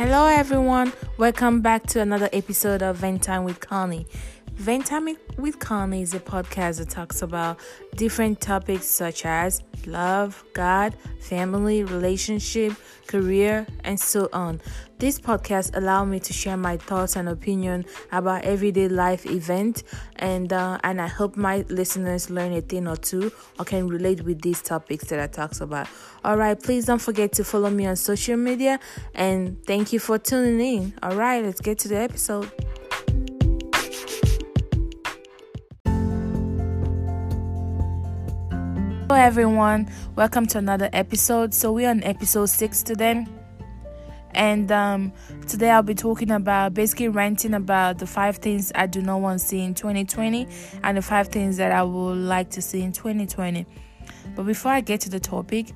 Hello, everyone. Welcome back to another episode of Ventime with Connie. Vent with Connie is a podcast that talks about different topics such as love, God, family, relationship, career, and so on. This podcast allow me to share my thoughts and opinion about everyday life event, and uh, and I hope my listeners learn a thing or two or can relate with these topics that I talks about. All right, please don't forget to follow me on social media, and thank you for tuning in. All right, let's get to the episode. Hello, everyone. Welcome to another episode. So, we're on episode six today. And um, today I'll be talking about basically ranting about the five things I do not want to see in 2020 and the five things that I would like to see in 2020. But before I get to the topic,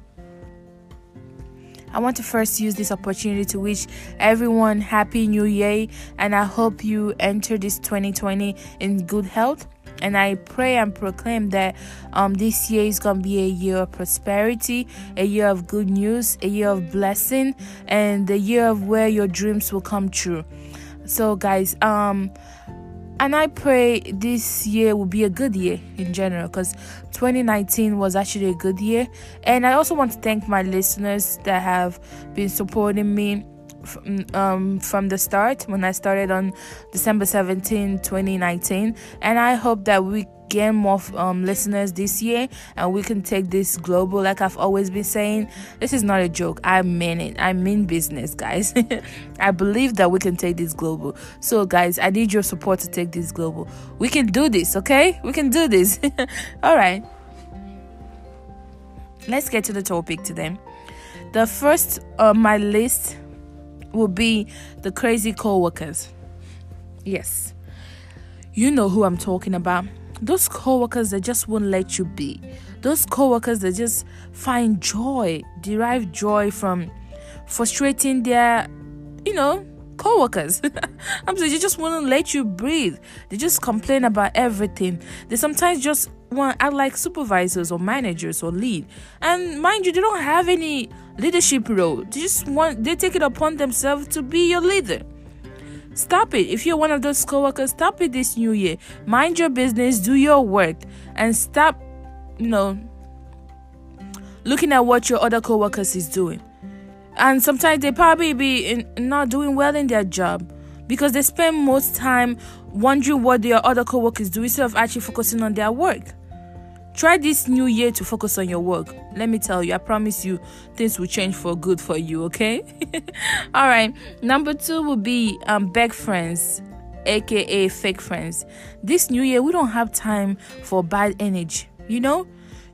I want to first use this opportunity to wish everyone happy new year and I hope you enter this 2020 in good health and I pray and proclaim that um, this year is going to be a year of prosperity, a year of good news, a year of blessing, and the year of where your dreams will come true. So, guys, um, and I pray this year will be a good year in general because 2019 was actually a good year. And I also want to thank my listeners that have been supporting me um, from the start when I started on December 17, 2019. And I hope that we gain more um, listeners this year and we can take this global. Like I've always been saying, this is not a joke. I mean it. I mean business, guys. I believe that we can take this global. So, guys, I need your support to take this global. We can do this, okay? We can do this. All right. Let's get to the topic today. The first on my list will be the crazy co-workers. Yes. You know who I'm talking about. Those co-workers that just won't let you be. Those co-workers that just find joy, derive joy from frustrating their, you know, co-workers. I'm saying they just won't let you breathe. They just complain about everything. They sometimes just want act like supervisors or managers or lead. And mind you, they don't have any leadership role. They just want they take it upon themselves to be your leader. Stop it. If you're one of those coworkers, stop it this new year. Mind your business, do your work, and stop, you know, looking at what your other coworkers is doing. And sometimes they probably be in, not doing well in their job because they spend most time wondering what their other coworkers do instead of actually focusing on their work. Try this new year to focus on your work. Let me tell you, I promise you, things will change for good for you, okay? All right. Number two will be um, beg friends, aka fake friends. This new year, we don't have time for bad energy, you know?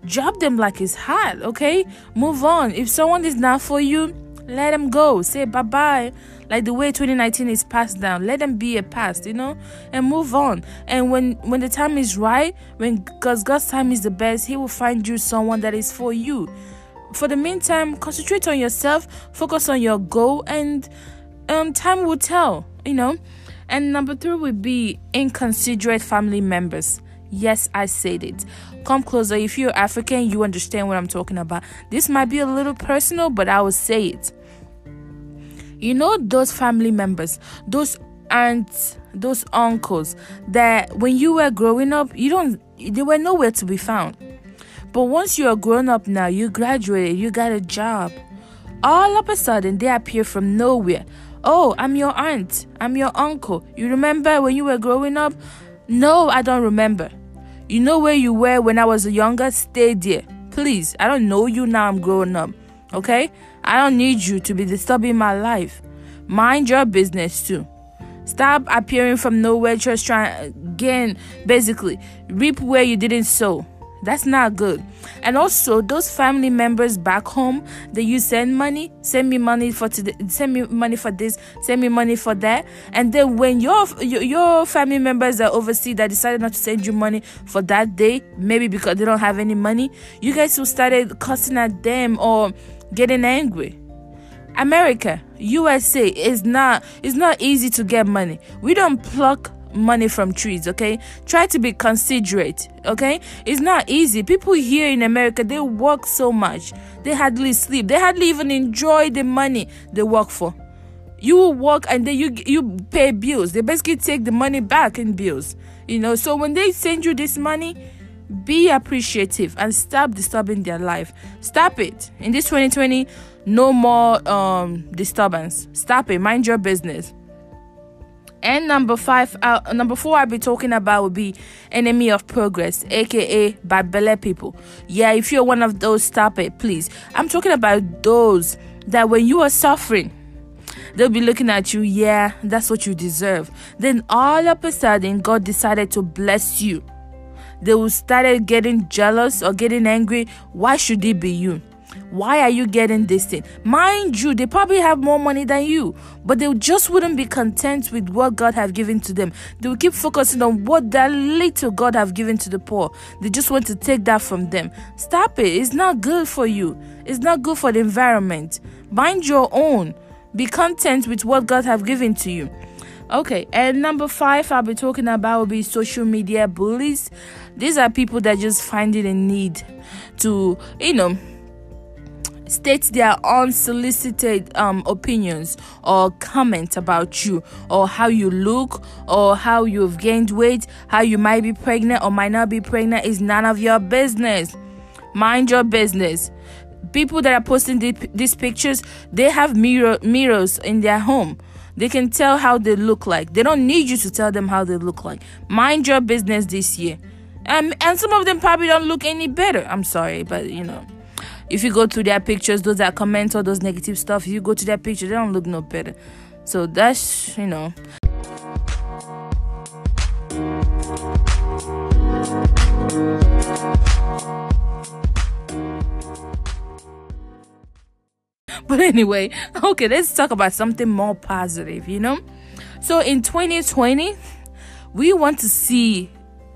Drop them like it's hot, okay? Move on. If someone is not for you, let them go. Say bye bye. Like the way 2019 is passed down. Let them be a past, you know, and move on. And when when the time is right, when because God's time is the best, He will find you someone that is for you. For the meantime, concentrate on yourself, focus on your goal, and um, time will tell, you know. And number three would be inconsiderate family members. Yes, I said it. Come closer. If you're African, you understand what I'm talking about. This might be a little personal, but I will say it. You know those family members, those aunts, those uncles that when you were growing up, you don't they were nowhere to be found. But once you are grown up now, you graduated, you got a job. All of a sudden they appear from nowhere. Oh, I'm your aunt. I'm your uncle. You remember when you were growing up? No, I don't remember. You know where you were when I was a younger? Stay there. Please. I don't know you now I'm growing up. Okay? I don't need you to be disturbing my life. Mind your business too. Stop appearing from nowhere, just trying again, basically, reap where you didn't sow. That's not good. And also, those family members back home that you send money, send me money for today, send me money for this, send me money for that. And then when your your family members are overseas that decided not to send you money for that day, maybe because they don't have any money, you guys who started cussing at them or getting angry. America, USA is not it's not easy to get money. We don't pluck money from trees, okay? Try to be considerate, okay? It's not easy. People here in America, they work so much. They hardly sleep. They hardly even enjoy the money they work for. you will work and then you you pay bills they basically take the money back in bills you know so when they send you this money be appreciative and stop disturbing their life. Stop it. In this 2020 no more um disturbance. Stop it. Mind your business. And number five uh, number four i'll be talking about will be enemy of progress aka bad belly people. Yeah if you're one of those stop it please. I'm talking about those that when you are suffering they'll be looking at you yeah that's what you deserve. Then all of a sudden god decided to bless you they will start getting jealous or getting angry why should it be you why are you getting this thing? Mind you, they probably have more money than you, but they just wouldn't be content with what God have given to them. They will keep focusing on what that little God have given to the poor. They just want to take that from them. Stop it. It's not good for you. It's not good for the environment. Mind your own. Be content with what God have given to you. Okay, and number five I'll be talking about will be social media bullies. These are people that just find it a need to, you know, state their unsolicited um, opinions or comment about you or how you look or how you've gained weight, how you might be pregnant or might not be pregnant is none of your business. Mind your business. People that are posting these pictures, they have mirror mirrors in their home. They can tell how they look like. They don't need you to tell them how they look like. Mind your business this year. Um, and some of them probably don't look any better. I'm sorry, but you know if you go to their pictures, those that comment all those negative stuff, if you go to their picture, they don't look no better. So that's you know. But anyway, okay, let's talk about something more positive, you know? So in 2020, we want to see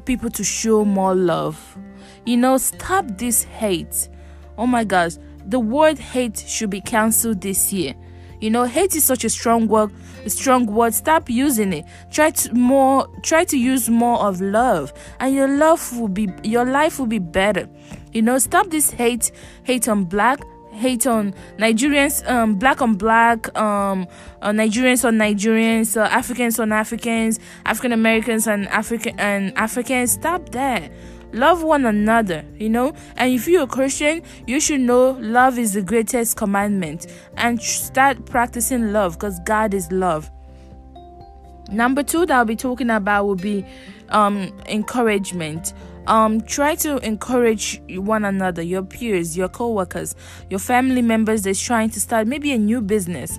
people to show more love. You know, stop this hate. Oh my gosh, the word hate should be cancelled this year. You know, hate is such a strong word, a strong word. Stop using it. Try to more try to use more of love and your love will be your life will be better. You know, stop this hate, hate on black, hate on Nigerians, um, black on black, um, uh, Nigerians on Nigerians, uh, Africans on Africans, African Americans and African and Africans. Stop that love one another you know? And if you're a christian you should know love is the greatest commandment. And start practicing love because god is love. Number two that i'll be talking about will be um encouragement um try to encourage one another your peers your co-workers your family members that's trying to start maybe a new business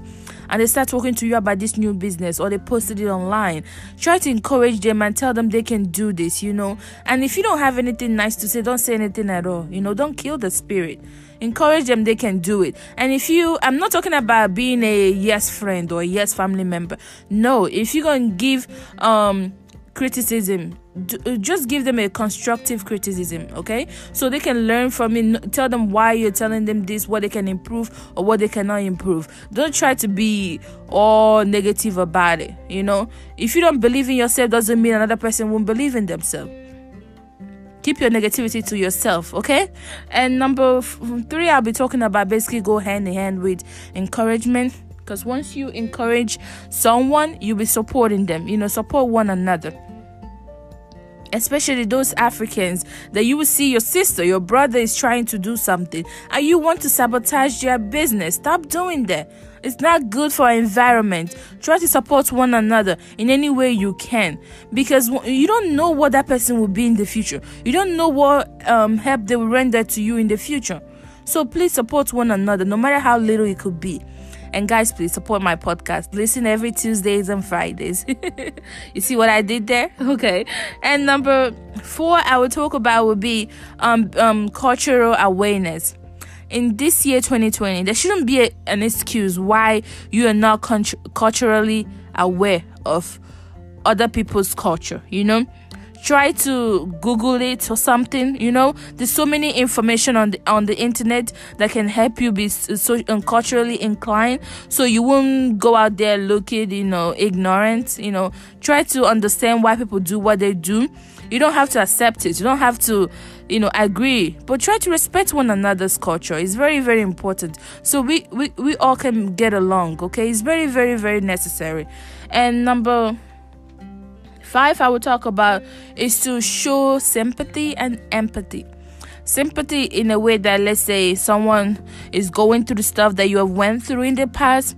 and they start talking to you about this new business or they posted it online. Try to encourage them and tell them they can do this you know. And if you don't have anything nice to say don't say anything at all you know. Don't kill the spirit. Encourage them they can do it. And if you i'm not talking about being a yes friend or a yes family member. No if you're gonna give um criticism uh, just give them a constructive criticism okay? So they can learn from it tell them why you're telling them this what they can improve or what they cannot improve. Don't try to be all negative about it you know? If you don't believe in yourself doesn't mean another person won't believe in themselves. Keep your negativity to yourself okay? And number three i'll be talking about basically go hand in hand with encouragement. Because once you encourage someone you'll be supporting them you know support one another especially those Africans that you will see your sister, your brother is trying to do something and you want to sabotage their business. Stop doing that. It's not good for our environment. Try to support one another in any way you can because you don't know what that person will be in the future. You don't know what um, help they will render to you in the future. So please support one another, no matter how little it could be. And guys, please support my podcast. Listen every Tuesdays and Fridays. you see what I did there? Okay. And number four, I will talk about will be um, um cultural awareness. In this year 2020, there shouldn't be a, an excuse why you are not culturally aware of other people's culture. You know try to google it or something you know? There's so many information on the on the internet that can help you be so culturally inclined so you won't go out there looking you know ignorant you know? Try to understand why people do what they do. You don't have to accept it. You don't have to you know agree. But try to respect one another's culture. It's very very important. So we we, we all can get along okay? It's very very very necessary. And number five i will talk about is to show sympathy and empathy. Sympathy in a way that let's say someone is going through the stuff that you have went through in the past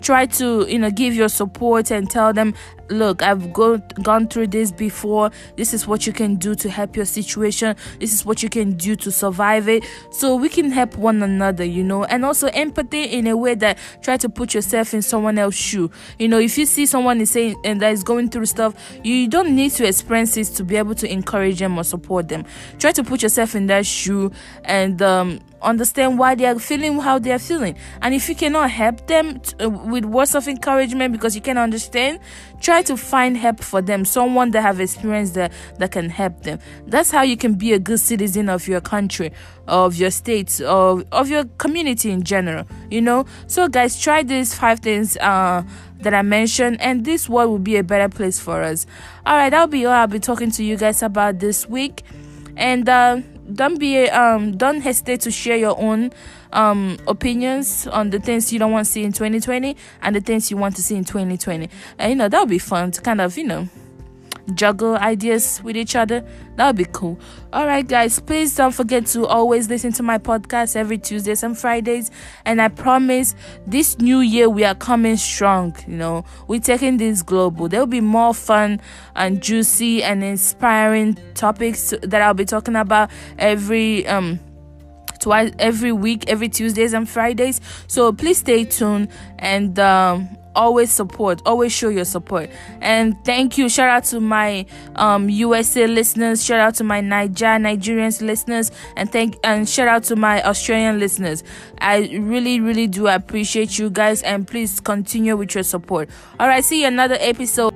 try to you know give your support and tell them look i've go, gone through this before. This is what you can do to help your situation. This is what you can do to survive it. So we can help one another you know. And also empathy in a way that try to put yourself in someone else's shoe. You know if you see someone is saying and that is going through stuff you don't need to experience it to be able to encourage them or support them. Try to put yourself in that shoe and um understand why they are feeling how they are feeling. And if you cannot help them t- uh, with words of encouragement because you can understand try to find help for them. Someone that have experience that that can help them. That's how you can be a good citizen of your country of your state of, of your community in general you know? So guys try these five things uh that I mentioned, and this world will be a better place for us. All right, that'll be all I'll be talking to you guys about this week, and uh, don't be um don't hesitate to share your own um opinions on the things you don't want to see in 2020 and the things you want to see in 2020 and you know that would be fun to kind of you know juggle ideas with each other. That would be cool. All right guys please don't forget to always listen to my podcast every tuesdays and fridays. And i promise this new year we are coming strong you know. We're taking this global. There will be more fun and juicy and inspiring topics that i'll be talking about every um twice every week every tuesdays and fridays. So please stay tuned and um always support always show your support. And thank you. Shout out to my um usa listeners. Shout out to my niger nigerians listeners. And thank and shout out to my australian listeners. I really really do appreciate you guys. And please continue with your support. All right. See you another episode